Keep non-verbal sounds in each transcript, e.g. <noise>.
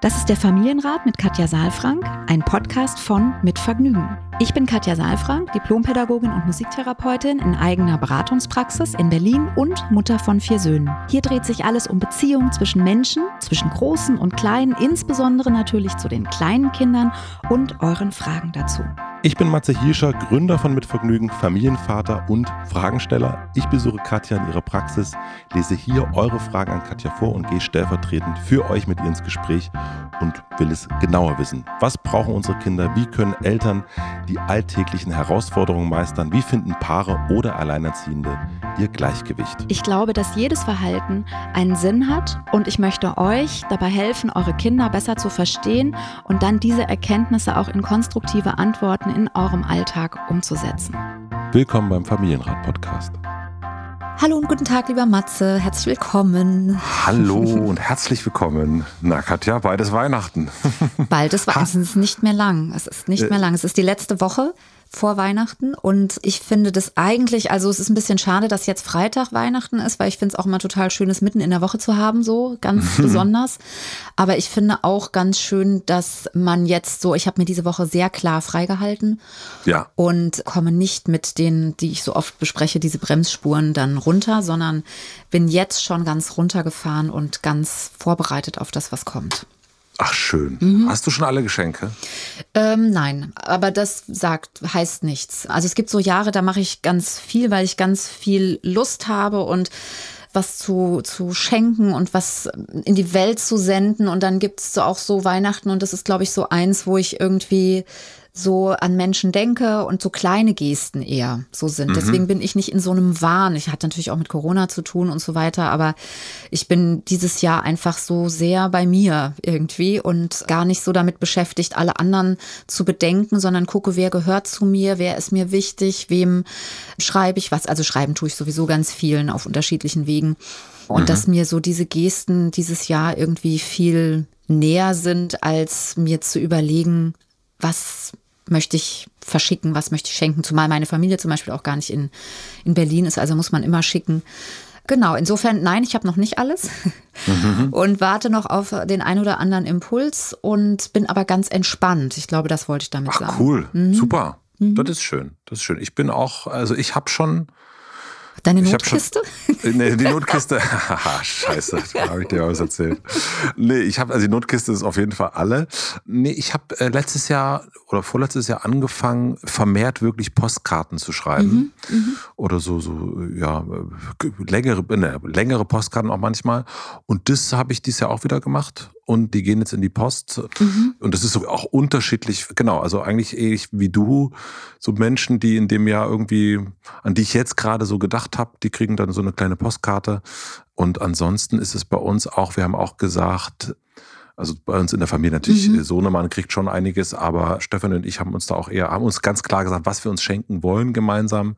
Das ist der Familienrat mit Katja Saalfrank, ein Podcast von Mit Vergnügen. Ich bin Katja Saalfrank, Diplompädagogin und Musiktherapeutin in eigener Beratungspraxis in Berlin und Mutter von vier Söhnen. Hier dreht sich alles um Beziehungen zwischen Menschen, zwischen Großen und Kleinen, insbesondere natürlich zu den kleinen Kindern und euren Fragen dazu. Ich bin Matze Hirscher, Gründer von Mitvergnügen, Familienvater und Fragensteller. Ich besuche Katja in ihrer Praxis, lese hier eure Fragen an Katja vor und gehe stellvertretend für euch mit ihr ins Gespräch und will es genauer wissen. Was brauchen unsere Kinder? Wie können Eltern die alltäglichen Herausforderungen meistern? Wie finden Paare oder Alleinerziehende ihr Gleichgewicht? Ich glaube, dass jedes Verhalten einen Sinn hat und ich möchte euch dabei helfen, eure Kinder besser zu verstehen und dann diese Erkenntnisse auch in konstruktive Antworten in eurem Alltag umzusetzen. Willkommen beim Familienrat-Podcast. Hallo und guten Tag, lieber Matze. Herzlich willkommen. Hallo <laughs> und herzlich willkommen. Na, Katja, beides Weihnachten. Bald ist <laughs> Weihnachten. Es ist nicht mehr lang. Es ist nicht mehr lang. Es ist die letzte Woche vor Weihnachten. Und ich finde das eigentlich, also es ist ein bisschen schade, dass jetzt Freitag Weihnachten ist, weil ich finde es auch immer total schön, es mitten in der Woche zu haben, so ganz <laughs> besonders. Aber ich finde auch ganz schön, dass man jetzt so, ich habe mir diese Woche sehr klar freigehalten. Ja. Und komme nicht mit denen, die ich so oft bespreche, diese Bremsspuren dann runter, sondern bin jetzt schon ganz runtergefahren und ganz vorbereitet auf das, was kommt. Ach schön. Mhm. Hast du schon alle Geschenke? Ähm, nein, aber das sagt, heißt nichts. Also es gibt so Jahre, da mache ich ganz viel, weil ich ganz viel Lust habe und was zu, zu schenken und was in die Welt zu senden. Und dann gibt es so auch so Weihnachten und das ist, glaube ich, so eins, wo ich irgendwie so an Menschen denke und so kleine Gesten eher so sind. Mhm. Deswegen bin ich nicht in so einem Wahn. Ich hatte natürlich auch mit Corona zu tun und so weiter, aber ich bin dieses Jahr einfach so sehr bei mir irgendwie und gar nicht so damit beschäftigt, alle anderen zu bedenken, sondern gucke, wer gehört zu mir, wer ist mir wichtig, wem schreibe ich was. Also schreiben tue ich sowieso ganz vielen auf unterschiedlichen Wegen. Und mhm. dass mir so diese Gesten dieses Jahr irgendwie viel näher sind, als mir zu überlegen, was möchte ich verschicken, was möchte ich schenken, zumal meine Familie zum Beispiel auch gar nicht in, in Berlin ist, also muss man immer schicken. Genau, insofern, nein, ich habe noch nicht alles mhm. und warte noch auf den ein oder anderen Impuls und bin aber ganz entspannt. Ich glaube, das wollte ich damit Ach, sagen. Cool, mhm. super. Mhm. Das ist schön. Das ist schön. Ich bin auch, also ich habe schon Deine Notkiste? Schon, nee, die Notkiste. <laughs> Haha, scheiße, da habe ich dir was erzählt. Nee, ich habe, also die Notkiste ist auf jeden Fall alle. Nee, ich habe äh, letztes Jahr oder vorletztes Jahr angefangen, vermehrt wirklich Postkarten zu schreiben. Mhm, mhm. oder so, so, ja, längere, ne, längere Postkarten auch manchmal. Und das habe ich dieses Jahr auch wieder gemacht und die gehen jetzt in die Post. Mhm. Und das ist so auch unterschiedlich, genau, also eigentlich ähnlich wie du, so Menschen, die in dem Jahr irgendwie, an die ich jetzt gerade so gedacht habe, die kriegen dann so eine kleine Postkarte. Und ansonsten ist es bei uns auch, wir haben auch gesagt, also bei uns in der Familie natürlich, mhm. Sohnemann kriegt schon einiges, aber Stefan und ich haben uns da auch eher, haben uns ganz klar gesagt, was wir uns schenken wollen gemeinsam.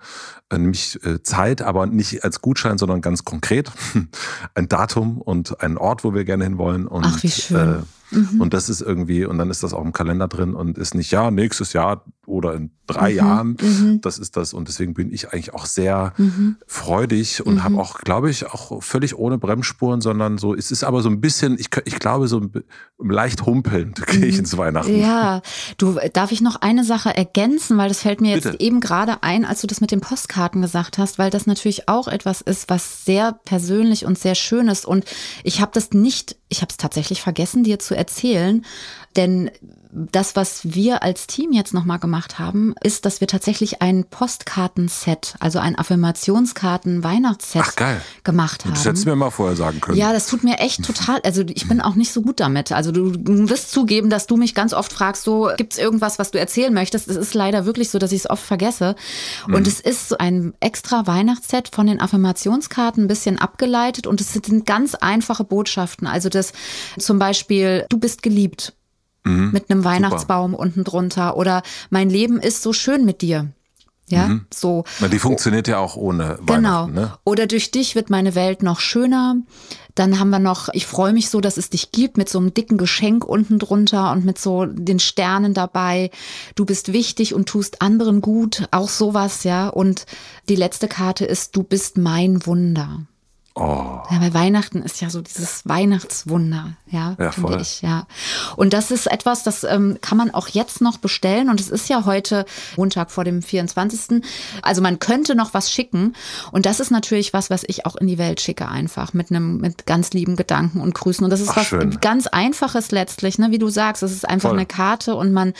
Äh, nämlich äh, Zeit, aber nicht als Gutschein, sondern ganz konkret. <laughs> Ein Datum und einen Ort, wo wir gerne hinwollen. Und, Ach, wie schön. Äh, Mhm. Und das ist irgendwie, und dann ist das auch im Kalender drin und ist nicht, ja, nächstes Jahr oder in drei mhm. Jahren. Mhm. Das ist das. Und deswegen bin ich eigentlich auch sehr mhm. freudig und habe mhm. auch, glaube ich, auch völlig ohne Bremsspuren, sondern so, es ist aber so ein bisschen, ich, ich glaube, so leicht humpelnd <laughs> gehe ich mhm. ins Weihnachten. Ja, du, darf ich noch eine Sache ergänzen, weil das fällt mir jetzt Bitte. eben gerade ein, als du das mit den Postkarten gesagt hast, weil das natürlich auch etwas ist, was sehr persönlich und sehr schön ist. Und ich habe das nicht, ich habe es tatsächlich vergessen, dir zu erzählen. Denn das, was wir als Team jetzt nochmal gemacht haben, ist, dass wir tatsächlich ein Postkartenset, also ein Affirmationskarten-Weihnachtsset gemacht haben. Das hättest du mir mal vorher sagen können. Ja, das tut mir echt total, also ich bin auch nicht so gut damit. Also du, wirst zugeben, dass du mich ganz oft fragst, so, gibt es irgendwas, was du erzählen möchtest? Es ist leider wirklich so, dass ich es oft vergesse. Mhm. Und es ist so ein extra Weihnachtsset von den Affirmationskarten ein bisschen abgeleitet und es sind ganz einfache Botschaften. Also das zum Beispiel, du bist geliebt mhm. mit einem Weihnachtsbaum Super. unten drunter oder mein Leben ist so schön mit dir. Ja, mhm. so. Die funktioniert ja auch ohne genau. Weihnachten. Ne? Oder durch dich wird meine Welt noch schöner. Dann haben wir noch, ich freue mich so, dass es dich gibt, mit so einem dicken Geschenk unten drunter und mit so den Sternen dabei. Du bist wichtig und tust anderen gut, auch sowas, ja. Und die letzte Karte ist, du bist mein Wunder. Oh. Ja, weil Weihnachten ist ja so dieses Weihnachtswunder, ja, Ja, finde voll. ich, ja. Und das ist etwas, das ähm, kann man auch jetzt noch bestellen und es ist ja heute Montag vor dem 24. Also man könnte noch was schicken und das ist natürlich was, was ich auch in die Welt schicke einfach mit einem mit ganz lieben Gedanken und Grüßen und das ist Ach, was schön. ganz einfaches letztlich, ne, wie du sagst, es ist einfach Voll. eine Karte und man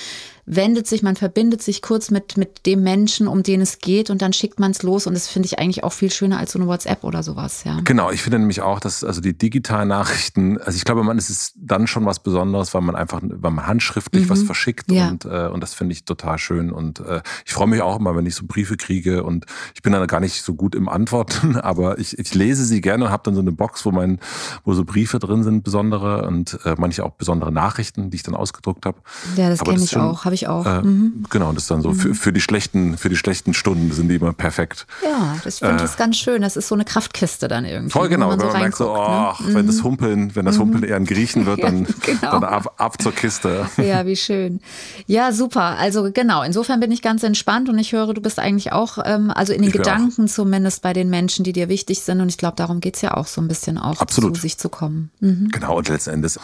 wendet sich, man verbindet sich kurz mit, mit dem Menschen, um den es geht und dann schickt man es los und das finde ich eigentlich auch viel schöner als so eine WhatsApp oder sowas, ja. Genau, ich finde nämlich auch, dass also die digitalen Nachrichten, also ich glaube, man ist es dann schon was Besonderes, weil man einfach, weil man handschriftlich was verschickt Mhm. Ja. und, äh, und das finde ich total schön. Und äh, ich freue mich auch immer, wenn ich so Briefe kriege und ich bin dann gar nicht so gut im Antworten, <laughs> aber ich, ich lese sie gerne und habe dann so eine Box, wo mein, wo so Briefe drin sind, besondere und äh, manche auch besondere Nachrichten, die ich dann ausgedruckt habe. Ja, das kenne ist ich schon, auch, habe ich auch. Äh, mhm. Genau, das ist dann so für, für die schlechten, für die schlechten Stunden sind die immer perfekt. Ja, das finde ich ganz schön. Das ist so eine Kraftkiste dann irgendwie. Äh. Voll genau, man wenn so man merkt so, reinguckt, ne? ach, wenn das Humpeln, wenn das Humpeln eher ein Griechen wird, <laughs> dann, genau. dann ab, ab zur Kiste. Ja, wie schön. Ja, super. Also genau, insofern bin ich ganz entspannt und ich höre, du bist eigentlich auch, ähm, also in den Ich Gedanken zumindest bei den Menschen, die dir wichtig sind. Und ich glaube, darum geht's ja auch so ein bisschen auch Absolut. zu sich zu kommen. Mhm. Genau, und letzten Endes,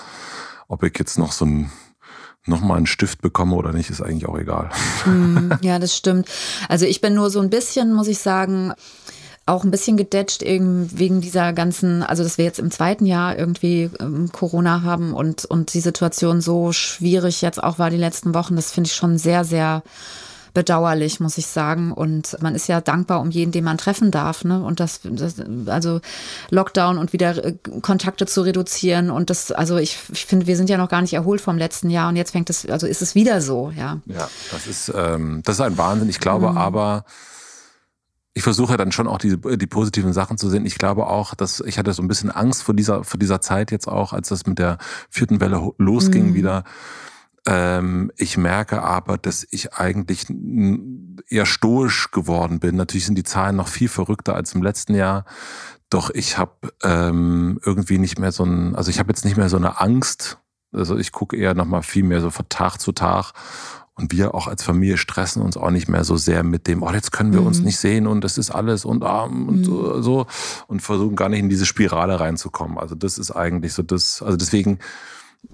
ob ich jetzt noch so ein noch mal einen Stift bekomme oder nicht, ist eigentlich auch egal. <laughs> Ja, das stimmt. Also ich bin nur so ein bisschen, muss ich sagen, auch ein bisschen gedetscht wegen dieser ganzen, also dass wir jetzt im zweiten Jahr irgendwie ähm, Corona haben und, und die Situation so schwierig jetzt auch war die letzten Wochen, das finde ich schon sehr, sehr bedauerlich, muss ich sagen. Und man ist ja dankbar um jeden, den man treffen darf. Ne? Und das, das also Lockdown und wieder äh, Kontakte zu reduzieren. Und das, also ich, ich finde, wir sind ja noch gar nicht erholt vom letzten Jahr und jetzt fängt es, also ist es wieder so, ja. Ja, das ist, ähm, das ist ein Wahnsinn. Ich glaube aber, ich versuche dann schon auch die, die positiven Sachen zu sehen. Ich glaube auch, dass ich hatte so ein bisschen Angst vor dieser, vor dieser Zeit jetzt auch, als das mit der vierten Welle losging wieder. Ähm, ich merke aber, dass ich eigentlich eher stoisch geworden bin. Natürlich sind die Zahlen noch viel verrückter als im letzten Jahr. Doch ich habe ähm, irgendwie nicht mehr so ein, also ich habe jetzt nicht mehr so eine Angst. Also ich gucke eher nochmal viel mehr so von Tag zu Tag. Und wir auch als Familie stressen uns auch nicht mehr so sehr mit dem, oh, jetzt können wir uns nicht sehen und das ist alles und arm und so, so und versuchen gar nicht in diese Spirale reinzukommen. Also das ist eigentlich so das, also deswegen,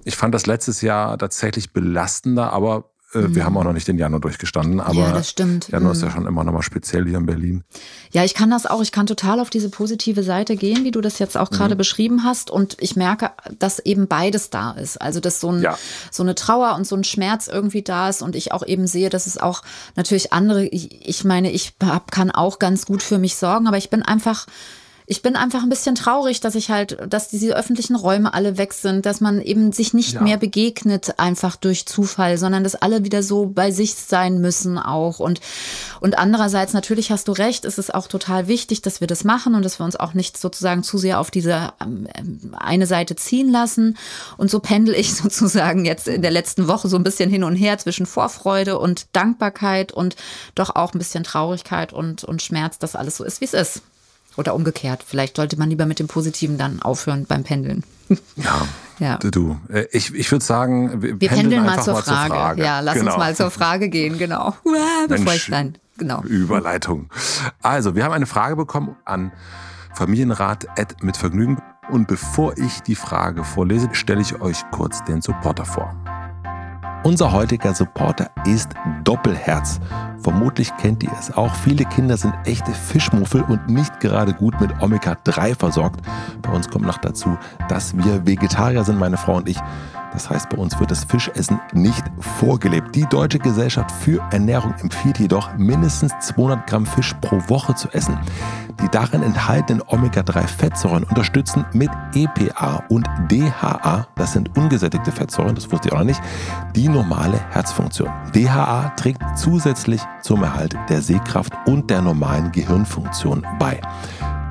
ich fand das letztes Jahr tatsächlich belastender, aber äh, wir haben auch noch nicht den Januar durchgestanden. Aber Ja, das stimmt. Januar ist Mhm. ja schon immer noch mal speziell hier in Berlin. Ja, ich kann das auch. Ich kann total auf diese positive Seite gehen, wie du das jetzt auch Mhm. gerade beschrieben hast. Und ich merke, dass eben beides da ist. Also, dass so, ein, Ja. so eine Trauer und so ein Schmerz irgendwie da ist. Und ich auch eben sehe, dass es auch natürlich andere, ich, ich meine, ich hab, kann auch ganz gut für mich sorgen, aber ich bin einfach. Ich bin einfach ein bisschen traurig, dass ich halt, dass diese öffentlichen Räume alle weg sind, dass man eben sich nicht Ja. mehr begegnet einfach durch Zufall, sondern dass alle wieder so bei sich sein müssen auch. Und, und andererseits, natürlich hast du recht, ist es auch total wichtig, dass wir das machen und dass wir uns auch nicht sozusagen zu sehr auf diese ähm, ähm, eine Seite ziehen lassen. Und so pendel ich <laughs> sozusagen jetzt in der letzten Woche so ein bisschen hin und her zwischen Vorfreude und Dankbarkeit und doch auch ein bisschen Traurigkeit und, und Schmerz, dass alles so ist, wie es ist. Oder umgekehrt. Vielleicht sollte man lieber mit dem Positiven dann aufhören beim Pendeln. Ja. <laughs> Ja. Du, äh, ich, ich würde sagen, wir, Wir pendeln mal einfach zur Frage. Ja, lass Genau. uns mal zur Frage gehen, genau. Bevor ich dann, genau. Überleitung. Also, wir haben eine Frage bekommen an Familienrat mit Vergnügen. Und bevor ich die Frage vorlese, stelle ich euch kurz den Supporter vor. Unser heutiger Supporter ist Doppelherz. Vermutlich kennt ihr es auch. Viele Kinder sind echte Fischmuffel und nicht gerade gut mit Omega-3 versorgt. Bei uns kommt noch dazu, dass wir Vegetarier sind, meine Frau und ich. Das heißt, bei uns wird das Fischessen nicht vorgelebt. Die Deutsche Gesellschaft für Ernährung empfiehlt jedoch, mindestens 200 Gramm Fisch pro Woche zu essen. Die darin enthaltenen Omega-3-Fettsäuren unterstützen mit EPA und DHA, das sind ungesättigte Fettsäuren, das wusste ich auch noch nicht, die normale Herzfunktion. DHA trägt zusätzlich zum Erhalt der Sehkraft und der normalen Gehirnfunktion bei.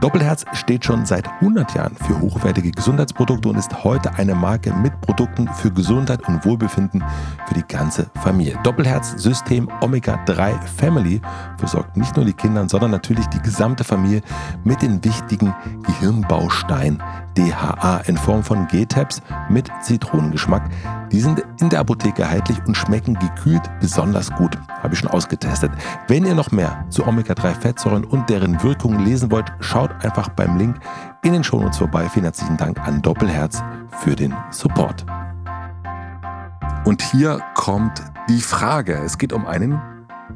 Doppelherz steht schon seit 100 Jahren für hochwertige Gesundheitsprodukte und ist heute eine Marke mit Produkten für Gesundheit und Wohlbefinden für die ganze Familie. Doppelherz System Omega 3 Family versorgt nicht nur die Kinder, sondern natürlich die gesamte Familie mit den wichtigen Gehirnbausteinen DHA in Form von G-Tabs mit Zitronengeschmack. Die sind in der Apotheke erhältlich und schmecken gekühlt besonders gut. Habe ich schon ausgetestet. Wenn ihr noch mehr zu Omega-3 Fettsäuren und deren Wirkungen lesen wollt, schaut einfach beim Link in den Shownotes vorbei. Vielen herzlichen Dank an Doppelherz für den Support. Und hier kommt die Frage. Es geht um einen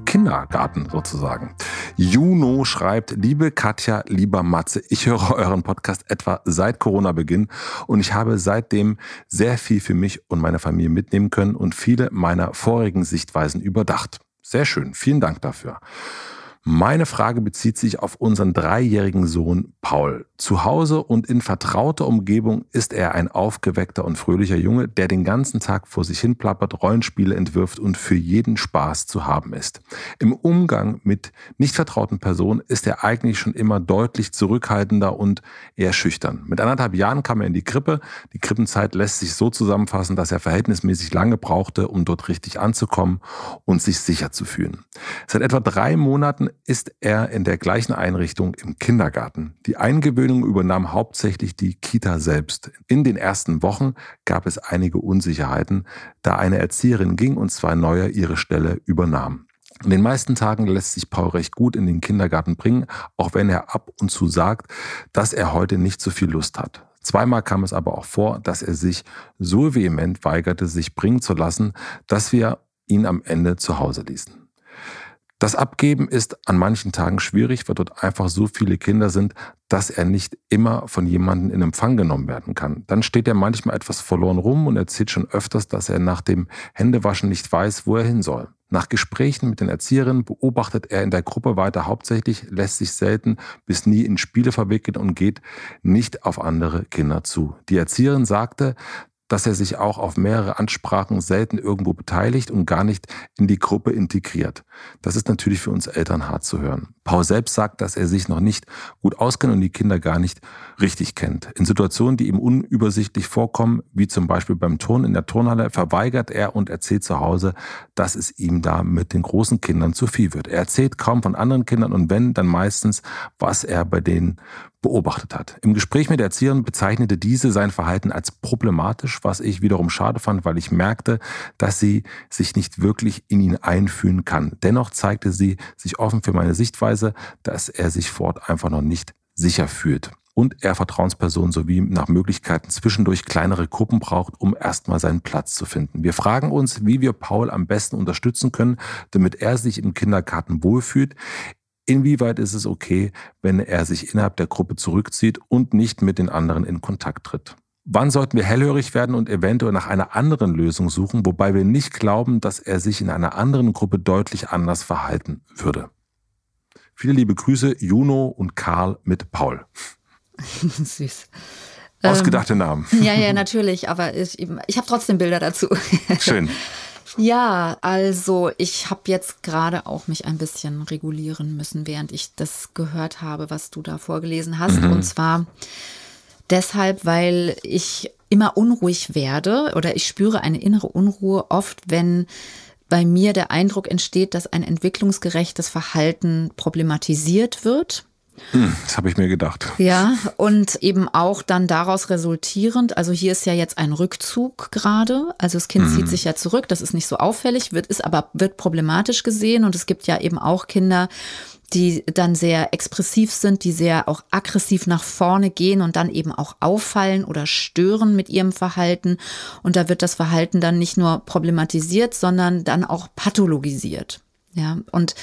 Kindergarten sozusagen. Juno schreibt, liebe Katja, lieber Matze, ich höre euren Podcast etwa seit Corona-Beginn und ich habe seitdem sehr viel für mich und meine Familie mitnehmen können und viele meiner vorigen Sichtweisen überdacht. Sehr schön, vielen Dank dafür. Meine Frage bezieht sich auf unseren dreijährigen Sohn Paul. Zu Hause und in vertrauter Umgebung ist er ein aufgeweckter und fröhlicher Junge, der den ganzen Tag vor sich hin plappert, Rollenspiele entwirft und für jeden Spaß zu haben ist. Im Umgang mit nicht vertrauten Personen ist er eigentlich schon immer deutlich zurückhaltender und eher schüchtern. Mit anderthalb Jahren kam er in die Krippe. Die Krippenzeit lässt sich so zusammenfassen, dass er verhältnismäßig lange brauchte, um dort richtig anzukommen und sich sicher zu fühlen. Seit etwa drei Monaten ist er in der gleichen Einrichtung im Kindergarten. Die Eingewöhnung übernahm hauptsächlich die Kita selbst. In den ersten Wochen gab es einige Unsicherheiten, da eine Erzieherin ging und zwei neue ihre Stelle übernahm. In den meisten Tagen lässt sich Paul recht gut in den Kindergarten bringen, auch wenn er ab und zu sagt, dass er heute nicht so viel Lust hat. Zweimal kam es aber auch vor, dass er sich so vehement weigerte, sich bringen zu lassen, dass wir ihn am Ende zu Hause ließen. Das Abgeben ist an manchen Tagen schwierig, weil dort einfach so viele Kinder sind, dass er nicht immer von jemandem in Empfang genommen werden kann. Dann steht er manchmal etwas verloren rum und erzählt schon öfters, dass er nach dem Händewaschen nicht weiß, wo er hin soll. Nach Gesprächen mit den Erzieherinnen beobachtet er in der Gruppe weiter hauptsächlich, lässt sich selten bis nie in Spiele verwickeln und geht nicht auf andere Kinder zu. Die Erzieherin sagte, dass er sich auch auf mehrere Ansprachen selten irgendwo beteiligt und gar nicht in die Gruppe integriert. Das ist natürlich für uns Eltern hart zu hören. Paul selbst sagt, dass er sich noch nicht gut auskennt und die Kinder gar nicht richtig kennt. In Situationen, die ihm unübersichtlich vorkommen, wie zum Beispiel beim Turnen in der Turnhalle, verweigert er und erzählt zu Hause, dass es ihm da mit den großen Kindern zu viel wird. Er erzählt kaum von anderen Kindern und wenn, dann meistens, was er bei denen beobachtet hat. Im Gespräch mit Erzieherin bezeichnete diese sein Verhalten als problematisch, was ich wiederum schade fand, weil ich merkte, dass sie sich nicht wirklich in ihn einfühlen kann. Dennoch zeigte sie sich offen für meine Sichtweise, dass er sich fort einfach noch nicht sicher fühlt und er Vertrauenspersonen sowie nach Möglichkeiten zwischendurch kleinere Gruppen braucht, um erstmal seinen Platz zu finden. Wir fragen uns, wie wir Paul am besten unterstützen können, damit er sich im Kindergarten wohlfühlt. Inwieweit ist es okay, wenn er sich innerhalb der Gruppe zurückzieht und nicht mit den anderen in Kontakt tritt? Wann sollten wir hellhörig werden und eventuell nach einer anderen Lösung suchen, wobei wir nicht glauben, dass er sich in einer anderen Gruppe deutlich anders verhalten würde? Viele liebe Grüße, Juno und Karl mit Paul. <laughs> Süß. Ausgedachte ähm, Namen. Ja, ja, natürlich, aber ich, ich habe trotzdem Bilder dazu. Schön. <laughs> Ja, also ich habe jetzt gerade auch mich ein bisschen regulieren müssen, während ich das gehört habe, was du da vorgelesen hast. Mhm. Und zwar deshalb, weil ich immer unruhig werde oder ich spüre eine innere Unruhe oft, wenn bei mir der Eindruck entsteht, dass ein entwicklungsgerechtes Verhalten problematisiert wird. Hm, das habe ich mir gedacht. Ja, und eben auch dann daraus resultierend, also hier ist ja jetzt ein Rückzug gerade, also das Kind mhm. zieht sich ja zurück, das ist nicht so auffällig, wird ist aber wird problematisch gesehen und es gibt ja eben auch Kinder, die dann sehr expressiv sind, die sehr auch aggressiv nach vorne gehen und dann eben auch auffallen oder stören mit ihrem Verhalten. Und da wird das Verhalten dann nicht nur problematisiert, sondern dann auch pathologisiert. Ja, und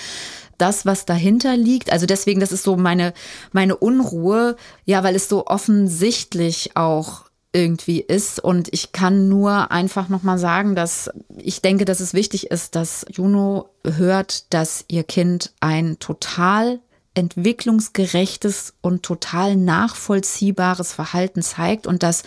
das, was dahinter liegt. Also deswegen, das ist so meine, meine Unruhe, ja, weil es so offensichtlich auch irgendwie ist. Und ich kann nur einfach nochmal sagen, dass ich denke, dass es wichtig ist, dass Juno hört, dass ihr Kind ein total entwicklungsgerechtes und total nachvollziehbares Verhalten zeigt und dass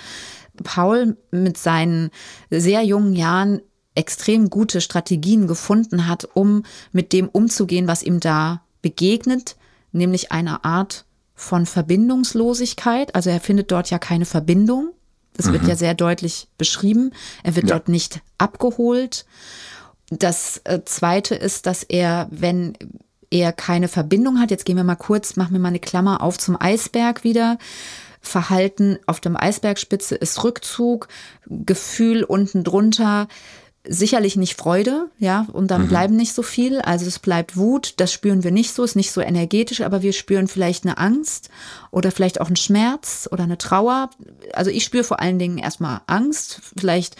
Paul mit seinen sehr jungen Jahren extrem gute Strategien gefunden hat, um mit dem umzugehen, was ihm da begegnet, nämlich einer Art von Verbindungslosigkeit. Also er findet dort ja keine Verbindung. Das mhm. wird ja sehr deutlich beschrieben. Er wird ja. dort nicht abgeholt. Das äh, Zweite ist, dass er, wenn er keine Verbindung hat, jetzt gehen wir mal kurz, machen wir mal eine Klammer auf zum Eisberg wieder. Verhalten auf dem Eisbergspitze ist Rückzug, Gefühl unten drunter sicherlich nicht Freude, ja, und dann mhm. bleiben nicht so viel. Also es bleibt Wut, das spüren wir nicht so, ist nicht so energetisch, aber wir spüren vielleicht eine Angst oder vielleicht auch einen Schmerz oder eine Trauer. Also ich spüre vor allen Dingen erstmal Angst, vielleicht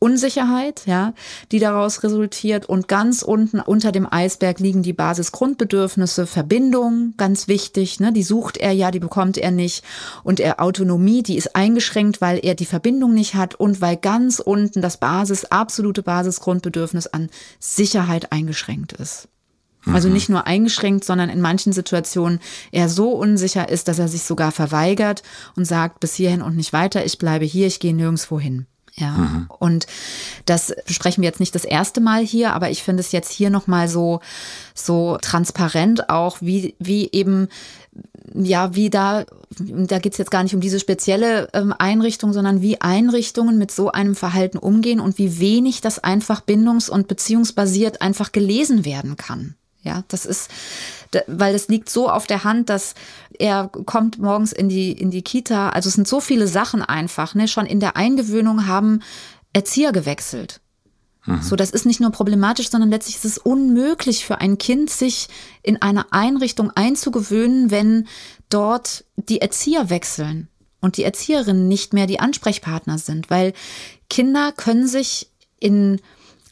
Unsicherheit, ja, die daraus resultiert. Und ganz unten unter dem Eisberg liegen die Basisgrundbedürfnisse, Verbindung, ganz wichtig, ne, die sucht er ja, die bekommt er nicht. Und er Autonomie, die ist eingeschränkt, weil er die Verbindung nicht hat und weil ganz unten das Basis, absolute Basisgrundbedürfnis an Sicherheit eingeschränkt ist. Also mhm. nicht nur eingeschränkt, sondern in manchen Situationen er so unsicher ist, dass er sich sogar verweigert und sagt, bis hierhin und nicht weiter, ich bleibe hier, ich gehe nirgendwo hin. Ja, mhm. und das besprechen wir jetzt nicht das erste Mal hier, aber ich finde es jetzt hier nochmal so, so transparent auch, wie, wie eben, ja, wie da, da geht's jetzt gar nicht um diese spezielle ähm, Einrichtung, sondern wie Einrichtungen mit so einem Verhalten umgehen und wie wenig das einfach bindungs- und beziehungsbasiert einfach gelesen werden kann. Ja, das ist, weil es liegt so auf der Hand, dass er kommt morgens in die, in die Kita. Also es sind so viele Sachen einfach. Ne? Schon in der Eingewöhnung haben Erzieher gewechselt. Mhm. So, das ist nicht nur problematisch, sondern letztlich ist es unmöglich für ein Kind, sich in eine Einrichtung einzugewöhnen, wenn dort die Erzieher wechseln und die Erzieherinnen nicht mehr die Ansprechpartner sind, weil Kinder können sich in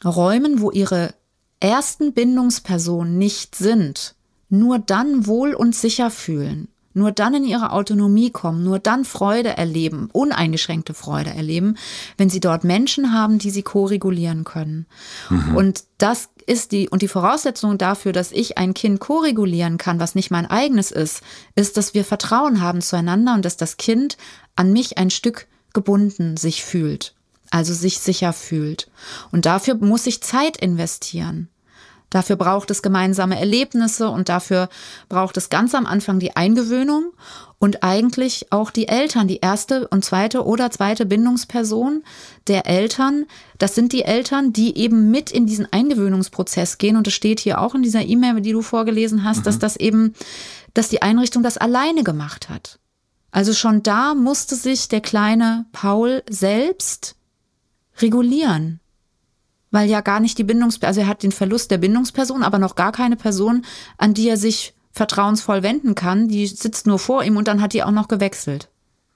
Räumen, wo ihre ersten Bindungsperson nicht sind, nur dann wohl und sicher fühlen, nur dann in ihre Autonomie kommen, nur dann Freude erleben, uneingeschränkte Freude erleben, wenn sie dort Menschen haben, die sie koregulieren können. Mhm. Und das ist die, und die Voraussetzung dafür, dass ich ein Kind koregulieren kann, was nicht mein eigenes ist, ist, dass wir Vertrauen haben zueinander und dass das Kind an mich ein Stück gebunden sich fühlt also sich sicher fühlt. Und dafür muss ich Zeit investieren. Dafür braucht es gemeinsame Erlebnisse und dafür braucht es ganz am Anfang die Eingewöhnung und eigentlich auch die Eltern, die erste und zweite oder zweite Bindungsperson der Eltern. Das sind die Eltern, die eben mit in diesen Eingewöhnungsprozess gehen. Und es steht hier auch in dieser E-Mail, die du vorgelesen hast, mhm. dass das eben, dass die Einrichtung das alleine gemacht hat. Also schon da musste sich der kleine Paul selbst regulieren. Weil ja gar nicht die Bindungsperson, also er hat den Verlust der Bindungsperson, aber noch gar keine Person, an die er sich vertrauensvoll wenden kann. Die sitzt nur vor ihm und dann hat die auch noch gewechselt.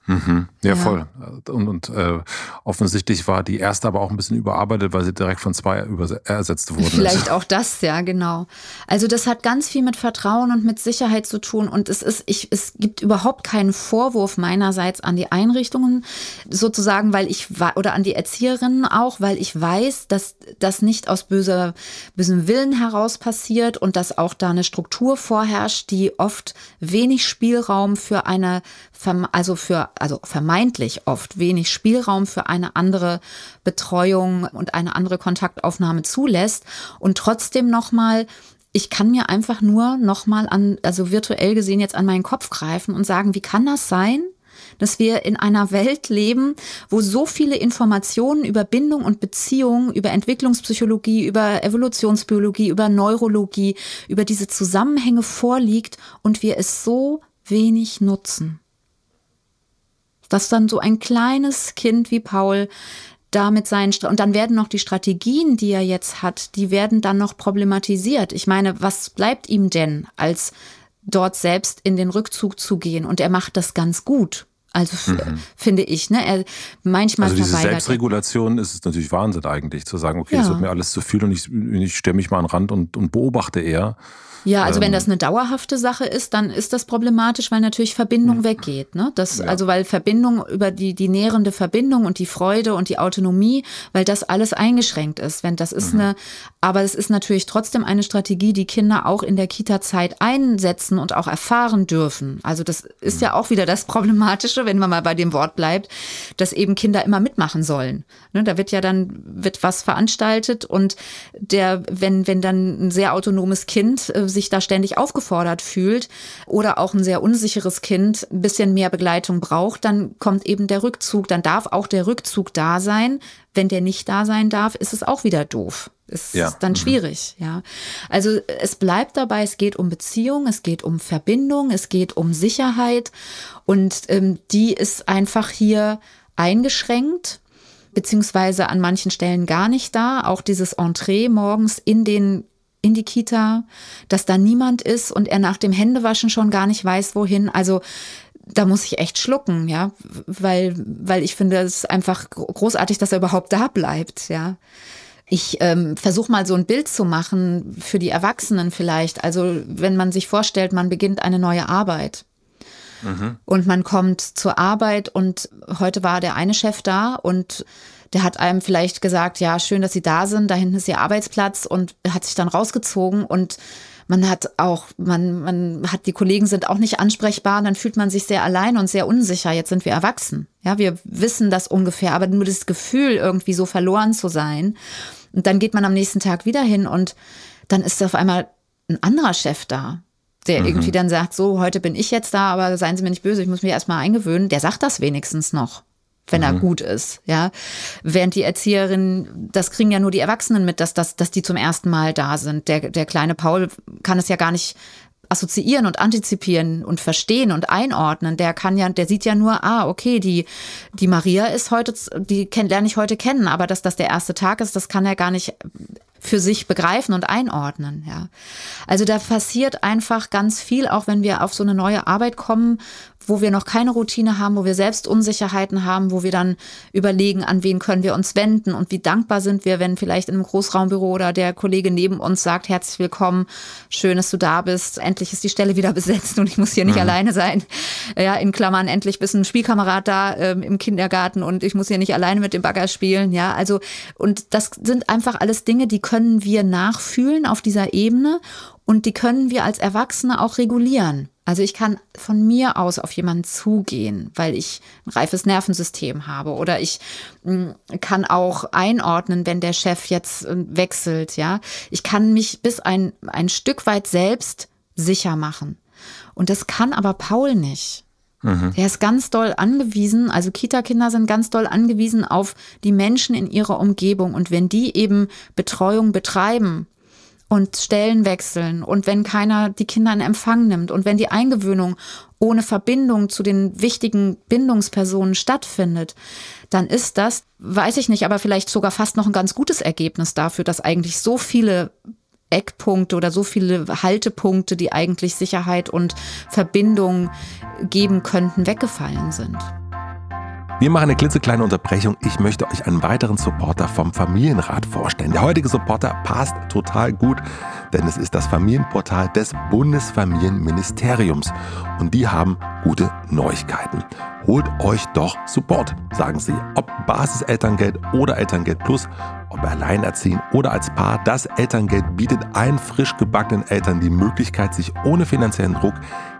Mhm. Ja, ja, voll. Und, und äh, offensichtlich war die erste aber auch ein bisschen überarbeitet, weil sie direkt von zwei ersetzt wurde. Vielleicht <laughs> auch das, ja, genau. Also das hat ganz viel mit Vertrauen und mit Sicherheit zu tun. Und es ist, ich, es gibt überhaupt keinen Vorwurf meinerseits an die Einrichtungen, sozusagen, weil ich oder an die Erzieherinnen auch, weil ich weiß, dass das nicht aus böser, bösem Willen heraus passiert und dass auch da eine Struktur vorherrscht, die oft wenig Spielraum für eine, also für also vermeintlich oft wenig Spielraum für eine andere Betreuung und eine andere Kontaktaufnahme zulässt. Und trotzdem nochmal ich kann mir einfach nur nochmal an, also virtuell gesehen jetzt an meinen Kopf greifen und sagen, wie kann das sein, dass wir in einer Welt leben, wo so viele Informationen über Bindung und Beziehung, über Entwicklungspsychologie, über Evolutionsbiologie, über Neurologie, über diese Zusammenhänge vorliegt und wir es so wenig nutzen dass dann so ein kleines Kind wie Paul da mit seinen St und dann werden noch die Strategien, die er jetzt hat, die werden dann noch problematisiert. Ich meine, was bleibt ihm denn, als dort selbst in den Rückzug zu gehen? Und er macht das ganz gut. Also mhm. finde ich, ne? Er manchmal also diese Selbstregulation ist es natürlich Wahnsinn eigentlich, zu sagen, okay, es wird mir alles zu viel und ich, ich stelle mich mal an den Rand und, und beobachte eher. Ja, also ähm, wenn das eine dauerhafte Sache ist, dann ist das problematisch, weil natürlich Verbindung mhm. weggeht. Ne? Das, ja. Also weil Verbindung über die, die nährende Verbindung und die Freude und die Autonomie, weil das alles eingeschränkt ist. Wenn das ist mhm. eine, aber es ist natürlich trotzdem eine Strategie, die Kinder auch in der Kita-Zeit einsetzen und auch erfahren dürfen. Also das ist mhm. ja auch wieder das Problematische, wenn man mal bei dem Wort bleibt, dass eben Kinder immer mitmachen sollen. Ne? Da wird ja dann wird was veranstaltet und der, wenn wenn dann ein sehr autonomes Kind äh, sich da ständig aufgefordert fühlt oder auch ein sehr unsicheres Kind ein bisschen mehr Begleitung braucht, dann kommt eben der Rückzug. Dann darf auch der Rückzug da sein. Wenn der nicht da sein darf, ist es auch wieder doof. Ist ja. dann mhm. schwierig, ja. Also es bleibt dabei, es geht um Beziehung, es geht um Verbindung, es geht um Sicherheit und ähm, die ist einfach hier eingeschränkt beziehungsweise an manchen Stellen gar nicht da. Auch dieses Entree morgens in den in die Kita, dass da niemand ist und er nach dem Händewaschen schon gar nicht weiß, wohin. Also da muss ich echt schlucken, ja, weil, weil ich finde es einfach großartig, dass er überhaupt da bleibt, ja. Ich ähm, versuche mal so ein Bild zu machen für die Erwachsenen vielleicht. Also wenn man sich vorstellt, man beginnt eine neue Arbeit. Mhm. Und man kommt zur Arbeit und heute war der eine Chef da und der hat einem vielleicht gesagt, ja, schön, dass Sie da sind, da hinten ist Ihr Arbeitsplatz und hat sich dann rausgezogen und man hat auch, man, man hat, die Kollegen sind auch nicht ansprechbar, dann fühlt man sich sehr allein und sehr unsicher. Jetzt sind wir erwachsen. Ja, wir wissen das ungefähr, aber nur das Gefühl, irgendwie so verloren zu sein. Und dann geht man am nächsten Tag wieder hin und dann ist auf einmal ein anderer Chef da, der mhm. irgendwie dann sagt, so, heute bin ich jetzt da, aber seien Sie mir nicht böse, ich muss mich erstmal eingewöhnen. Der sagt das wenigstens noch wenn mhm. er gut ist, ja. Während die Erzieherinnen, das kriegen ja nur die Erwachsenen mit, dass, dass, dass die zum ersten Mal da sind. Der, der kleine Paul kann es ja gar nicht assoziieren und antizipieren und verstehen und einordnen. Der kann ja, der sieht ja nur, ah, okay, die, die Maria ist heute, die kenn, lerne ich heute kennen, aber dass das der erste Tag ist, das kann er gar nicht für sich begreifen und einordnen, ja. Also da passiert einfach ganz viel, auch wenn wir auf so eine neue Arbeit kommen, wo wir noch keine Routine haben, wo wir selbst Unsicherheiten haben, wo wir dann überlegen, an wen können wir uns wenden und wie dankbar sind wir, wenn vielleicht in einem Großraumbüro oder der Kollege neben uns sagt, herzlich willkommen, schön, dass du da bist, endlich ist die Stelle wieder <laughs> besetzt und ich muss hier nicht mhm. alleine sein. Ja, in Klammern, endlich bist ein Spielkamerad da ähm, im Kindergarten und ich muss hier nicht alleine mit dem Bagger spielen. Ja, also, und das sind einfach alles Dinge, die können wir nachfühlen auf dieser Ebene und die können wir als Erwachsene auch regulieren. Also ich kann von mir aus auf jemanden zugehen, weil ich ein reifes Nervensystem habe oder ich hm, kann auch einordnen, wenn der Chef jetzt äh, wechselt, ja. Ich kann mich bis ein, ein Stück weit selbst sicher machen. Und das kann aber Paul nicht. Mhm. Der ist ganz doll angewiesen, also Kita-Kinder sind ganz doll angewiesen auf die Menschen in ihrer Umgebung. Und wenn die eben Betreuung betreiben, und Stellen wechseln und wenn keiner die Kinder in Empfang nimmt und wenn die Eingewöhnung ohne Verbindung zu den wichtigen Bindungspersonen stattfindet, dann ist das, weiß ich nicht, aber vielleicht sogar fast noch ein ganz gutes Ergebnis dafür, dass eigentlich so viele Eckpunkte oder so viele Haltepunkte, die eigentlich Sicherheit und Verbindung geben könnten, weggefallen sind. Wir machen eine klitzekleine Unterbrechung. Ich möchte euch einen weiteren Supporter vom Familienrat vorstellen. Der heutige Supporter passt total gut, denn es ist das Familienportal des Bundesfamilienministeriums. Und die haben gute Neuigkeiten. Holt euch doch Support, sagen sie. Ob Basiselterngeld oder Elterngeld Plus, ob alleinerziehend oder als Paar, das Elterngeld bietet allen frisch gebackenen Eltern die Möglichkeit, sich ohne finanziellen Druck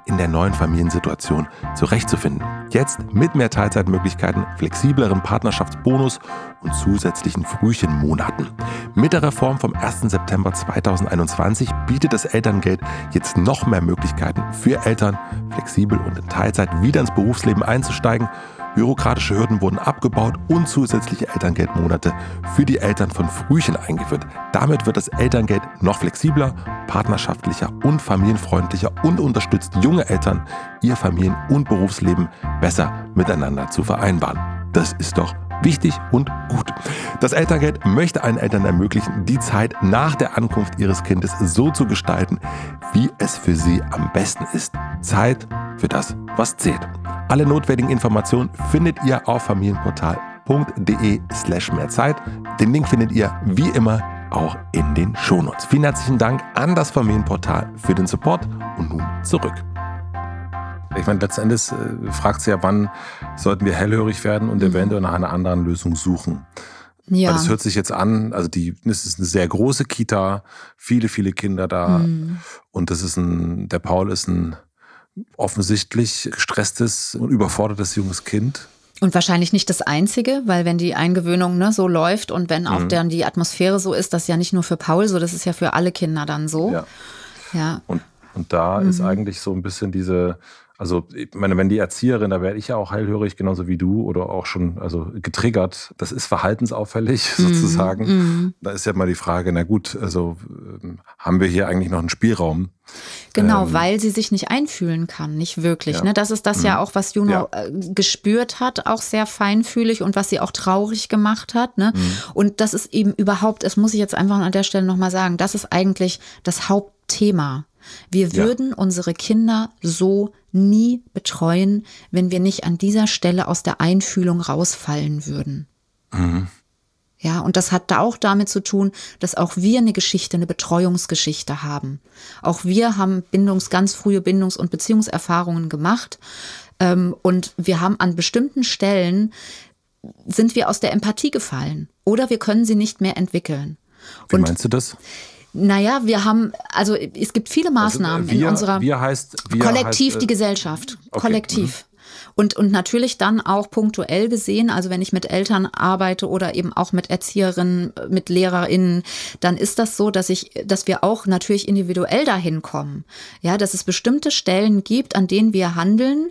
in der neuen Familiensituation zurechtzufinden. Jetzt mit mehr Teilzeitmöglichkeiten, flexibleren Partnerschaftsbonus und zusätzlichen Frühchenmonaten. Mit der Reform vom 1. September 2021 bietet das Elterngeld jetzt noch mehr Möglichkeiten für Eltern, flexibel und in Teilzeit wieder ins Berufsleben einzusteigen Bürokratische Hürden wurden abgebaut und zusätzliche Elterngeldmonate für die Eltern von Frühchen eingeführt. Damit wird das Elterngeld noch flexibler, partnerschaftlicher und familienfreundlicher und unterstützt junge Eltern, ihr Familien- und Berufsleben besser miteinander zu vereinbaren. Das ist doch wichtig und gut. Das Elterngeld möchte allen Eltern ermöglichen, die Zeit nach der Ankunft ihres Kindes so zu gestalten, wie es für sie am besten ist. Zeit für das, was zählt. Alle notwendigen Informationen findet ihr auf familienportal.de slash mehr Zeit. Den Link findet ihr wie immer auch in den Shownotes. Vielen herzlichen Dank an das Familienportal für den Support und nun zurück. Ich meine, letzten Endes äh, fragt sie ja, wann sollten wir hellhörig werden und mhm. eventuell nach einer anderen Lösung suchen. Ja. Weil das hört sich jetzt an, also die, das ist eine sehr große Kita, viele, viele Kinder da. Mhm. Und das ist ein, der Paul ist ein offensichtlich gestresstes und überfordertes junges Kind. Und wahrscheinlich nicht das Einzige, weil wenn die Eingewöhnung ne, so läuft und wenn auch mhm. dann die Atmosphäre so ist, das ist ja nicht nur für Paul so, das ist ja für alle Kinder dann so. Ja. ja. Und, und da mhm. ist eigentlich so ein bisschen diese Also, ich meine, wenn die Erzieherin, da werde ich ja auch heilhörig, genauso wie du, oder auch schon also getriggert. Das ist verhaltensauffällig <laughs> mhm. sozusagen. Mhm. Da ist ja mal die Frage, na gut, also ähm, haben wir hier eigentlich noch einen Spielraum? Genau, ähm, weil sie sich nicht einfühlen kann, nicht wirklich. Ja. Ne? Das ist das mhm. ja auch, was Juno ja. Äh, gespürt hat, auch sehr feinfühlig und was sie auch traurig gemacht hat. Ne? Mhm. Und das ist eben überhaupt, das muss ich jetzt einfach an der Stelle nochmal sagen, das ist eigentlich das Hauptthema wir würden ja. unsere Kinder so nie betreuen, wenn wir nicht an dieser Stelle aus der Einfühlung rausfallen würden. Mhm. Ja, und das hat da auch damit zu tun, dass auch wir eine Geschichte, eine Betreuungsgeschichte haben. Auch wir haben Bindungs, ganz frühe Bindungs- und Beziehungserfahrungen gemacht. Ähm, und wir haben an bestimmten Stellen sind wir aus der Empathie gefallen oder wir können sie nicht mehr entwickeln. Wie und meinst du das? Naja, wir haben, also es gibt viele also, Maßnahmen also, wir, in unserer wir heißt, wir Kollektiv heißt, die Gesellschaft. Okay. Kollektiv. Mhm. Und, und natürlich dann auch punktuell gesehen, also wenn ich mit Eltern arbeite oder eben auch mit Erzieherinnen, mit LehrerInnen, dann ist das so, dass ich, dass wir auch natürlich individuell dahin kommen. Ja, dass es bestimmte Stellen gibt, an denen wir handeln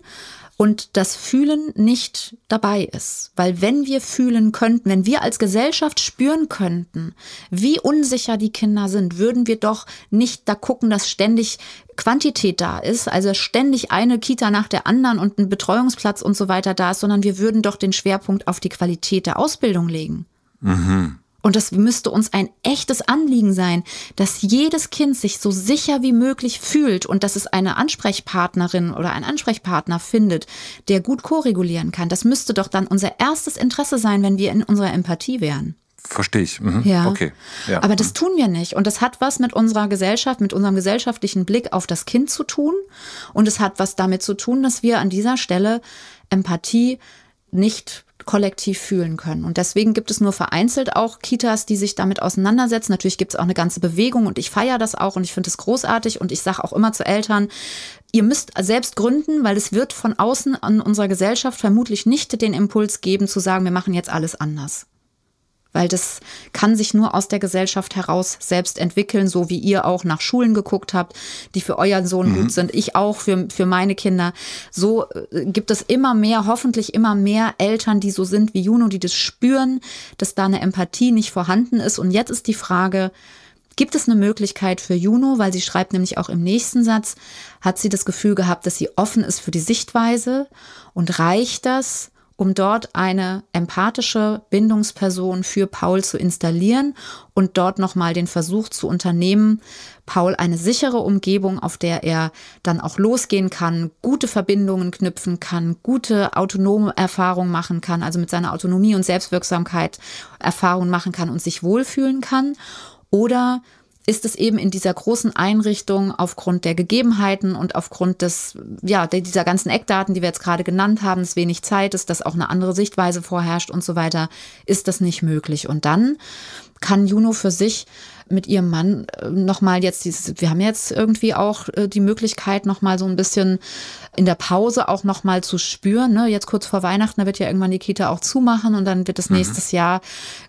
und das Fühlen nicht dabei ist. Weil wenn wir fühlen könnten, wenn wir als Gesellschaft spüren könnten, wie unsicher die Kinder sind, würden wir doch nicht da gucken, dass ständig Quantität da ist, also ständig eine Kita nach der anderen und ein Betreuungsplatz und so weiter da ist, sondern wir würden doch den Schwerpunkt auf die Qualität der Ausbildung legen. Mhm. Und das müsste uns ein echtes Anliegen sein, dass jedes Kind sich so sicher wie möglich fühlt und dass es eine Ansprechpartnerin oder einen Ansprechpartner findet, der gut koregulieren kann. Das müsste doch dann unser erstes Interesse sein, wenn wir in unserer Empathie wären. Verstehe ich. Mhm. Ja. Okay. Ja. Aber das mhm. tun wir nicht. Und das hat was mit unserer Gesellschaft, mit unserem gesellschaftlichen Blick auf das Kind zu tun. Und es hat was damit zu tun, dass wir an dieser Stelle Empathie nicht kollektiv fühlen können. Und deswegen gibt es nur vereinzelt auch Kitas, die sich damit auseinandersetzen. Natürlich gibt es auch eine ganze Bewegung und ich feiere das auch und ich finde es großartig und ich sage auch immer zu Eltern, ihr müsst selbst gründen, weil es wird von außen an unserer Gesellschaft vermutlich nicht den Impuls geben zu sagen, wir machen jetzt alles anders weil das kann sich nur aus der Gesellschaft heraus selbst entwickeln, so wie ihr auch nach Schulen geguckt habt, die für euren Sohn mhm. gut sind, ich auch für, für meine Kinder. So äh, gibt es immer mehr, hoffentlich immer mehr Eltern, die so sind wie Juno, die das spüren, dass da eine Empathie nicht vorhanden ist. Und jetzt ist die Frage, Gibt es eine Möglichkeit für Juno, weil sie schreibt nämlich auch im nächsten Satz, hat sie das Gefühl gehabt, dass sie offen ist für die Sichtweise und reicht das, um dort eine empathische Bindungsperson für Paul zu installieren und dort nochmal den Versuch zu unternehmen, Paul eine sichere Umgebung, auf der er dann auch losgehen kann, gute Verbindungen knüpfen kann, gute autonome Erfahrungen machen kann, also mit seiner Autonomie und Selbstwirksamkeit Erfahrungen machen kann und sich wohlfühlen kann. Oder ist es eben in dieser großen Einrichtung aufgrund der Gegebenheiten und aufgrund des, ja, dieser ganzen Eckdaten, die wir jetzt gerade genannt haben, dass wenig Zeit ist, dass auch eine andere Sichtweise vorherrscht und so weiter, ist das nicht möglich. Und dann kann Juno für sich mit ihrem Mann äh, nochmal jetzt dieses, wir haben jetzt irgendwie auch äh, die Möglichkeit, nochmal so ein bisschen in der Pause auch nochmal zu spüren. Ne? Jetzt kurz vor Weihnachten, da wird ja irgendwann die Kita auch zumachen und dann wird es mhm. nächstes Jahr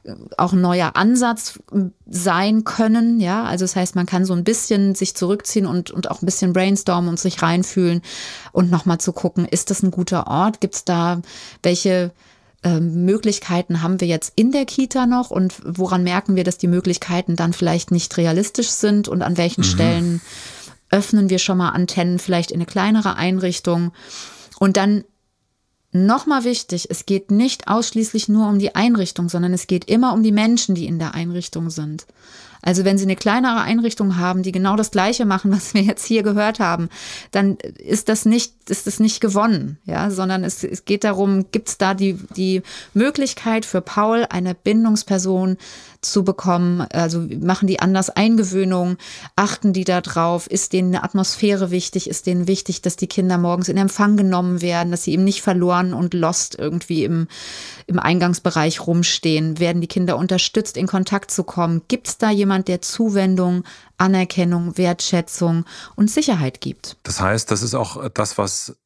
äh, auch ein neuer Ansatz sein können. Ja, also das heißt, man kann so ein bisschen sich zurückziehen und, und auch ein bisschen brainstormen und sich reinfühlen und nochmal zu gucken, ist das ein guter Ort? Gibt es da welche ähm, Möglichkeiten haben wir jetzt in der Kita noch und woran merken wir, dass die Möglichkeiten dann vielleicht nicht realistisch sind und an welchen mhm. Stellen öffnen wir schon mal Antennen vielleicht in eine kleinere Einrichtung und dann Nochmal wichtig, es geht nicht ausschließlich nur um die Einrichtung, sondern es geht immer um die Menschen, die in der Einrichtung sind. Also wenn Sie eine kleinere Einrichtung haben, die genau das Gleiche machen, <laughs> was wir jetzt hier gehört haben, dann ist das nicht, ist das nicht gewonnen, ja, sondern es, es geht darum, gibt es da die, die Möglichkeit für Paul, eine Bindungsperson zu bekommen? Also machen die anders Eingewöhnung? Achten die da drauf? Ist denen eine Atmosphäre wichtig? Ist denen wichtig, dass die Kinder morgens in Empfang genommen werden, dass sie eben nicht verloren und lost irgendwie im, im Eingangsbereich rumstehen? Werden die Kinder unterstützt, in Kontakt zu kommen? Gibt es da jemand, der Zuwendung, Anerkennung, Wertschätzung und Sicherheit gibt? Das heißt, das ist auch das, was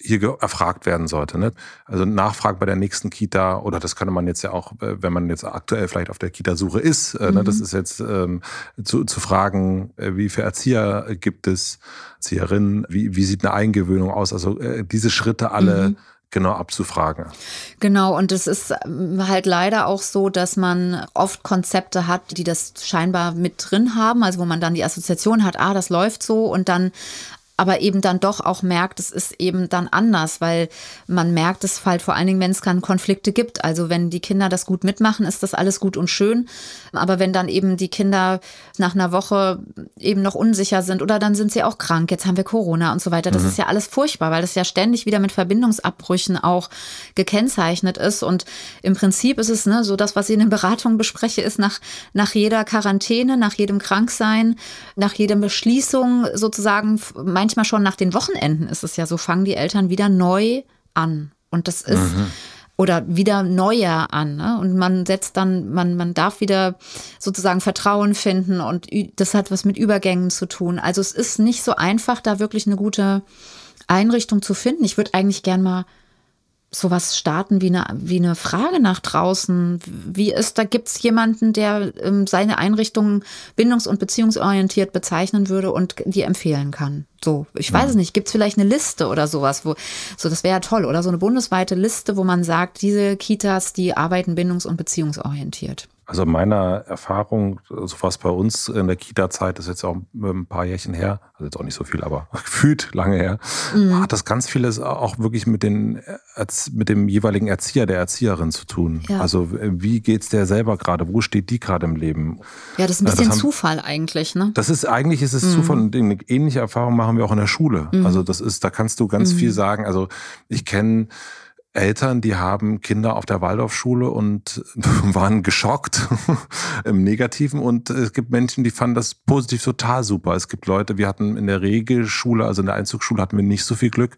hier erfragt werden sollte. Ne? Also Nachfragen bei der nächsten Kita oder das könnte man jetzt ja auch, äh, wenn man jetzt aktuell vielleicht auf der Kita-Suche ist, äh, ne? mhm. das ist jetzt ähm, zu, zu fragen, äh, wie viele Erzieher gibt es, Erzieherinnen, wie, wie sieht eine Eingewöhnung aus? Also äh, diese Schritte alle mhm genau abzufragen. Genau, und es ist ähm, halt leider auch so, dass man oft Konzepte hat, die das scheinbar mit drin haben, also wo man dann die Assoziation hat, ah, das läuft so und dann aber eben dann doch auch merkt, es ist eben dann anders, weil man merkt es halt vor allen Dingen, wenn es dann Konflikte gibt. Also wenn die Kinder das gut mitmachen, ist das alles gut und schön. Aber wenn dann eben die Kinder nach einer Woche eben noch unsicher sind oder dann sind sie auch krank, jetzt haben wir Corona und so weiter, das mhm. ist ja alles furchtbar, weil das ja ständig wieder mit Verbindungsabbrüchen auch gekennzeichnet ist. Und im Prinzip ist es ne, so, das, was ich in den Beratungen bespreche, ist nach, nach jeder Quarantäne, nach jedem Kranksein, nach jeder Beschließung sozusagen mein manchmal schon nach den Wochenenden ist es ja so, fangen die Eltern wieder neu an. Und das ist, mhm. oder wieder neuer an. Ne? Und man setzt dann, man, man darf wieder sozusagen Vertrauen finden und das hat was mit Übergängen zu tun. Also es ist nicht so einfach, da wirklich eine gute Einrichtung zu finden. Ich würde eigentlich gern mal sowas starten wie eine, wie eine Frage nach draußen. Wie ist, da gibt es jemanden, der ähm, seine Einrichtung bindungs- und beziehungsorientiert bezeichnen würde und die empfehlen kann. So, ich weiß es nicht, gibt es vielleicht eine Liste oder sowas, wo, so, das wäre ja toll, oder so eine bundesweite Liste, wo man sagt, diese Kitas, die arbeiten bindungs- und beziehungsorientiert. Also meiner Erfahrung, so was bei uns in der Kita-Zeit, das ist jetzt auch ein paar Jährchen her, also jetzt auch nicht so viel, aber <laughs> gefühlt lange her, mhm. hat das ganz vieles auch wirklich mit, den, mit dem jeweiligen Erzieher, der Erzieherin zu tun. Ja. Also wie geht's der selber gerade? Wo steht die gerade im Leben? Ja, das ist ein bisschen haben, Zufall eigentlich, ne? Das ist, eigentlich ist es mhm. Zufall und eine ähnliche Erfahrung machen wir auch in der Schule. Mhm. Also das ist, da kannst du ganz viel mhm. sagen. Also ich kenne Eltern, die haben Kinder auf der Waldorfschule und <laughs> waren geschockt <laughs> im Negativen. Und es gibt Menschen, die fanden das positiv total super. Es gibt Leute, wir hatten in der Regelschule, also in der Einzugsschule hatten wir nicht so viel Glück,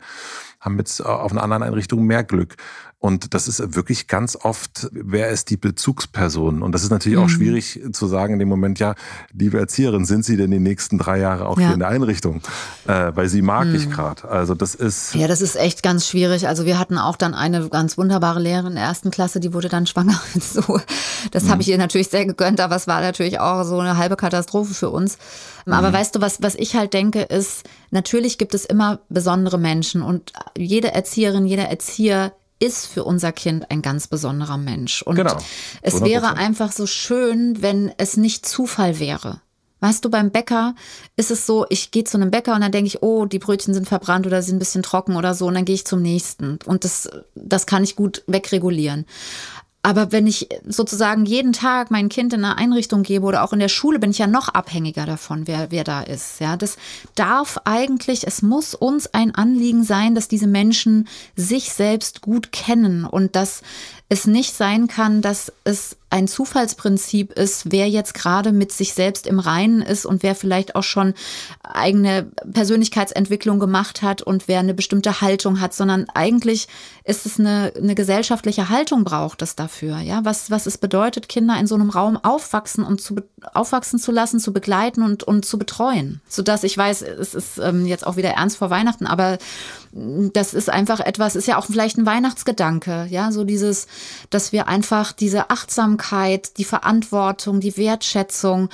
haben jetzt auf einer anderen Einrichtung mehr Glück. Und das ist wirklich ganz oft, wer ist die Bezugsperson? Und das ist natürlich mhm. auch schwierig zu sagen in dem Moment, ja, liebe Erzieherin, sind Sie denn die nächsten drei Jahre auch ja. hier in der Einrichtung? Äh, weil sie mag mhm. ich gerade. Also das ist. Ja, das ist echt ganz schwierig. Also wir hatten auch dann eine ganz wunderbare Lehrerin in der ersten Klasse, die wurde dann schwanger. <laughs> so, das mhm. habe ich ihr natürlich sehr gegönnt, aber es war natürlich auch so eine halbe Katastrophe für uns. Aber mhm. weißt du, was, was ich halt denke, ist, natürlich gibt es immer besondere Menschen und jede Erzieherin, jeder Erzieher ist für unser Kind ein ganz besonderer Mensch. Und genau. es wäre einfach so schön, wenn es nicht Zufall wäre. Weißt du, beim Bäcker ist es so, ich gehe zu einem Bäcker und dann denke ich, oh, die Brötchen sind verbrannt oder sind ein bisschen trocken oder so und dann gehe ich zum nächsten. Und das, das kann ich gut wegregulieren. Aber wenn ich sozusagen jeden Tag mein Kind in eine Einrichtung gebe oder auch in der Schule, bin ich ja noch abhängiger davon, wer, wer da ist. Ja, das darf eigentlich, es muss uns ein Anliegen sein, dass diese Menschen sich selbst gut kennen und dass es nicht sein kann, dass es ein Zufallsprinzip ist, wer jetzt gerade mit sich selbst im Reinen ist und wer vielleicht auch schon eigene Persönlichkeitsentwicklung gemacht hat und wer eine bestimmte Haltung hat, sondern eigentlich ist es eine, eine gesellschaftliche Haltung braucht es dafür. Ja, was, was es bedeutet, Kinder in so einem Raum aufwachsen und zu, aufwachsen zu lassen, zu begleiten und, und zu betreuen. Sodass ich weiß, es ist ähm, jetzt auch wieder ernst vor Weihnachten, aber das ist einfach etwas, ist ja auch vielleicht ein Weihnachtsgedanke, ja, so dieses, dass wir einfach diese Achtsamkeit, die Verantwortung, die Wertschätzung,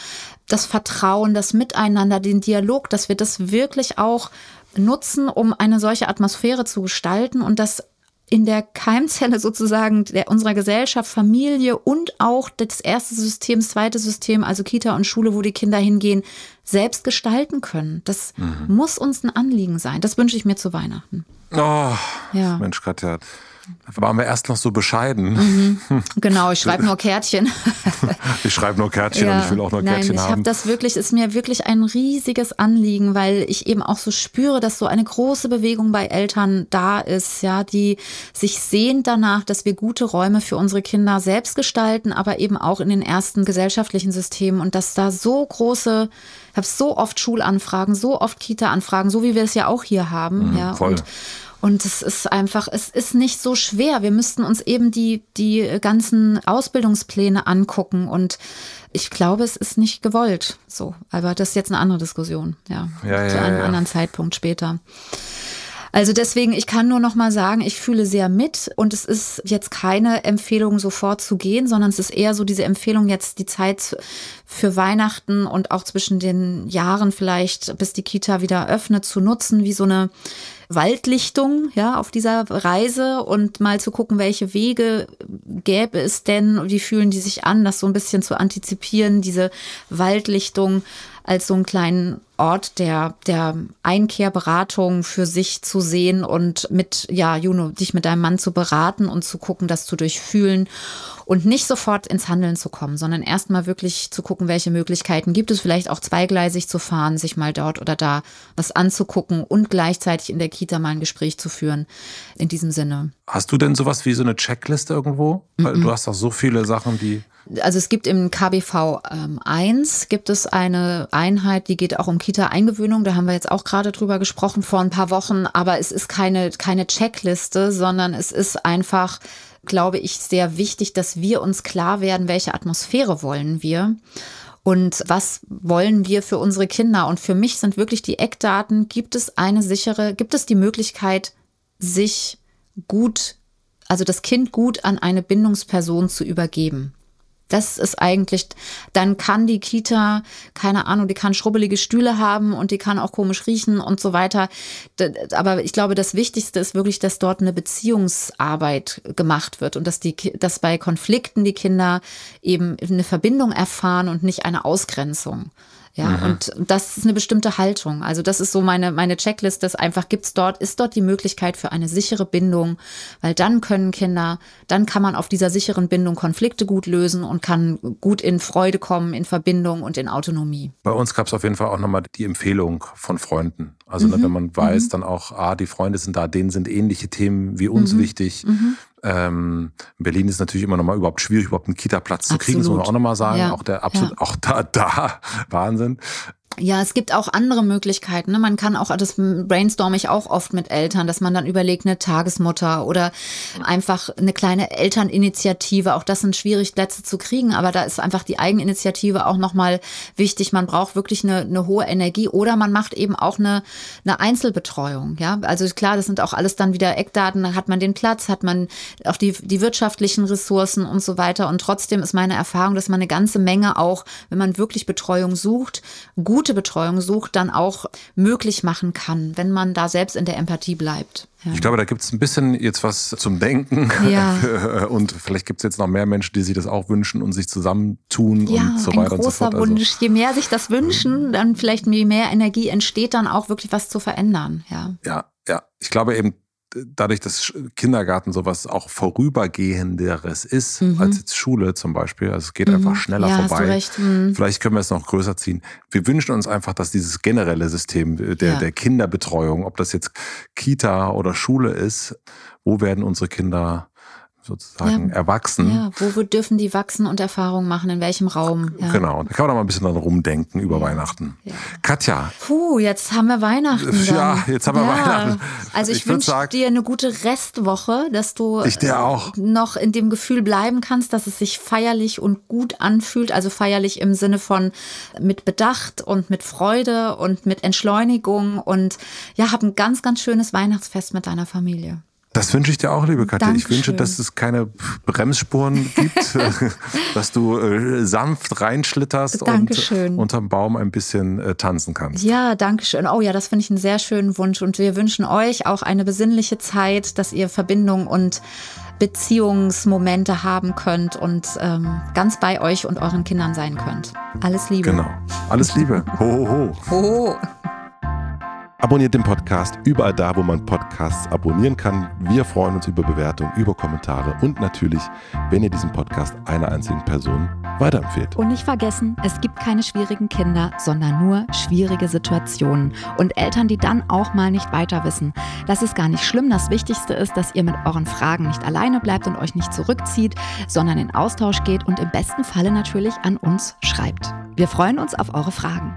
das Vertrauen, das Miteinander, den Dialog, dass wir das wirklich auch nutzen, um eine solche Atmosphäre zu gestalten und das in der Keimzelle <laughs> sozusagen der, unserer Gesellschaft, Familie und auch das erste System, das zweite System, also Kita und Schule, wo die Kinder hingehen, selbst gestalten können. Das mhm. muss uns ein Anliegen sein. Das wünsche ich mir zu Weihnachten. Oh, ja. Mensch, Katja, waren wir erst noch so bescheiden. Mhm. Genau, ich schreibe nur Kärtchen. <laughs> ich schreibe nur Kärtchen ja. und ich will auch nur Kärtchen Nein, ich haben. Ich habe das wirklich, ist mir wirklich ein riesiges Anliegen, weil ich eben auch so spüre, dass so eine große Bewegung bei Eltern da ist, ja, die sich sehnt danach, dass wir gute Räume für unsere Kinder selbst gestalten, aber eben auch in den ersten gesellschaftlichen Systemen und dass da so große ich habe so oft Schulanfragen, so oft Kita-Anfragen, so wie wir es ja auch hier haben. Mhm, ja, voll. Und und es ist einfach, es ist nicht so schwer. Wir müssten uns eben die, die ganzen Ausbildungspläne angucken und ich glaube, es ist nicht gewollt. So, aber das ist jetzt eine andere Diskussion, ja. ja, ja zu einem ja, anderen Zeitpunkt später. Also deswegen, ich kann nur noch mal sagen, ich fühle sehr mit und es ist jetzt keine Empfehlung, sofort zu gehen, sondern es ist eher so diese Empfehlung, jetzt die Zeit für Weihnachten und auch zwischen den Jahren vielleicht, bis die Kita wieder öffnet, zu nutzen, wie so eine Waldlichtung, ja, auf dieser Reise und mal zu gucken, welche Wege gäbe es denn, wie fühlen die sich an, das so ein bisschen zu antizipieren, diese Waldlichtung als so einen kleinen Ort der, der Einkehrberatung für sich zu sehen und mit, ja, Juno, dich mit deinem Mann zu beraten und zu gucken, das zu durchfühlen und nicht sofort ins Handeln zu kommen, sondern erstmal wirklich zu gucken, welche Möglichkeiten gibt es, vielleicht auch zweigleisig zu fahren, sich mal dort oder da was anzugucken und gleichzeitig in der Kita mal ein Gespräch zu führen. In diesem Sinne. Hast du denn sowas wie so eine Checkliste irgendwo? Weil mm -mm. du hast doch so viele Sachen, die also es gibt im KBV ähm, 1 gibt es eine Einheit, die geht auch um Kita-Eingewöhnung. Da haben wir jetzt auch gerade drüber gesprochen vor ein paar Wochen. Aber es ist keine, keine Checkliste, sondern es ist einfach, glaube ich, sehr wichtig, dass wir uns klar werden, welche Atmosphäre wollen wir. Und was wollen wir für unsere Kinder? Und für mich sind wirklich die Eckdaten, gibt es eine sichere, gibt es die Möglichkeit, sich gut, also das Kind gut an eine Bindungsperson zu übergeben. Das ist eigentlich, dann kann die Kita, keine Ahnung, die kann schrubbelige Stühle haben und die kann auch komisch riechen und so weiter. Aber ich glaube, das Wichtigste ist wirklich, dass dort eine Beziehungsarbeit gemacht wird und dass die, dass bei Konflikten die Kinder eben eine Verbindung erfahren und nicht eine Ausgrenzung. Ja, mhm. und das ist eine bestimmte Haltung. Also das ist so meine, meine Checklist, dass einfach gibt's dort, ist dort die Möglichkeit für eine sichere Bindung, weil dann können Kinder, dann kann man auf dieser sicheren Bindung Konflikte gut lösen und kann gut in Freude kommen, in Verbindung und in Autonomie. Bei uns gab's auf jeden Fall auch nochmal die Empfehlung von Freunden. Also ne, mhm. wenn man weiß, mhm. dann auch, ah, die Freunde sind da, denen sind ähnliche Themen wie uns mhm. wichtig. Mhm. Ähm, in Berlin ist natürlich immer noch mal überhaupt schwierig, überhaupt einen Kita-Platz zu kriegen, das muss man auch noch mal sagen. Ja. Auch der absolut, ja. auch da, da, Wahnsinn. Ja, es gibt auch andere Möglichkeiten. Ne? Man kann auch, das brainstorm ich auch oft mit Eltern, dass man dann überlegt, eine Tagesmutter oder einfach eine kleine Elterninitiative. Auch das sind schwierig, Plätze zu kriegen, aber da ist einfach die Eigeninitiative auch nochmal wichtig. Man braucht wirklich eine, eine hohe Energie oder man macht eben auch eine, eine Einzelbetreuung. Ja, also klar, das sind auch alles dann wieder Eckdaten. Da hat man den Platz, hat man auch die, die wirtschaftlichen Ressourcen und so weiter. Und trotzdem ist meine Erfahrung, dass man eine ganze Menge auch, wenn man wirklich Betreuung sucht, gut gute Betreuung sucht, dann auch möglich machen kann, wenn man da selbst in der Empathie bleibt. Ja. Ich glaube, da gibt es ein bisschen jetzt was zum Denken. Ja. <laughs> und vielleicht gibt es jetzt noch mehr Menschen, die sich das auch wünschen und sich zusammentun ja, und so weiter und so fort. Also, Wunsch. Je mehr sich das wünschen, dann vielleicht je mehr Energie entsteht, dann auch wirklich was zu verändern. Ja, ja. ja. Ich glaube eben, dadurch, dass Kindergarten sowas auch vorübergehenderes ist mhm. als jetzt Schule zum Beispiel, also es geht mhm. einfach schneller ja, vorbei. Mhm. Vielleicht können wir es noch größer ziehen. Wir wünschen uns einfach, dass dieses generelle System der, ja. der Kinderbetreuung, ob das jetzt Kita oder Schule ist, wo werden unsere Kinder sozusagen ja. erwachsen. Ja, wo dürfen die wachsen und Erfahrungen machen, in welchem Raum? Ja. Genau, da kann man auch mal ein bisschen dann rumdenken über Weihnachten. Ja. Katja. Puh, jetzt haben wir Weihnachten. Dann. Ja, jetzt haben wir Weihnachten. Also ich, ich wünsche dir eine gute Restwoche, dass du ich dir auch. noch in dem Gefühl bleiben kannst, dass es sich feierlich und gut anfühlt. Also feierlich im Sinne von mit Bedacht und mit Freude und mit Entschleunigung und ja, hab ein ganz, ganz schönes Weihnachtsfest mit deiner Familie. Das wünsche ich dir auch, liebe Katja. Dankeschön. Ich wünsche, dass es keine Bremsspuren gibt, <laughs> dass du äh, sanft reinschlitterst Dankeschön. und unterm Baum ein bisschen äh, tanzen kannst. Ja, danke schön. Oh ja, das finde ich einen sehr schönen Wunsch. Und wir wünschen euch auch eine besinnliche Zeit, dass ihr Verbindung und Beziehungsmomente haben könnt und ähm, ganz bei euch und euren Kindern sein könnt. Alles Liebe. Genau. Alles Liebe. <laughs> Ho, ho, ho. Ho, ho. Abonniert den Podcast überall da, wo man Podcasts abonnieren kann. Wir freuen uns über Bewertungen, über Kommentare und natürlich, wenn ihr diesen Podcast einer einzigen Person weiterempfehlt. Und nicht vergessen, es gibt keine schwierigen Kinder, sondern nur schwierige Situationen und Eltern, die dann auch mal nicht weiter wissen. Das ist gar nicht schlimm. Das Wichtigste ist, dass ihr mit euren Fragen nicht alleine bleibt und euch nicht zurückzieht, sondern in Austausch geht und im besten Falle natürlich an uns schreibt. Wir freuen uns auf eure Fragen.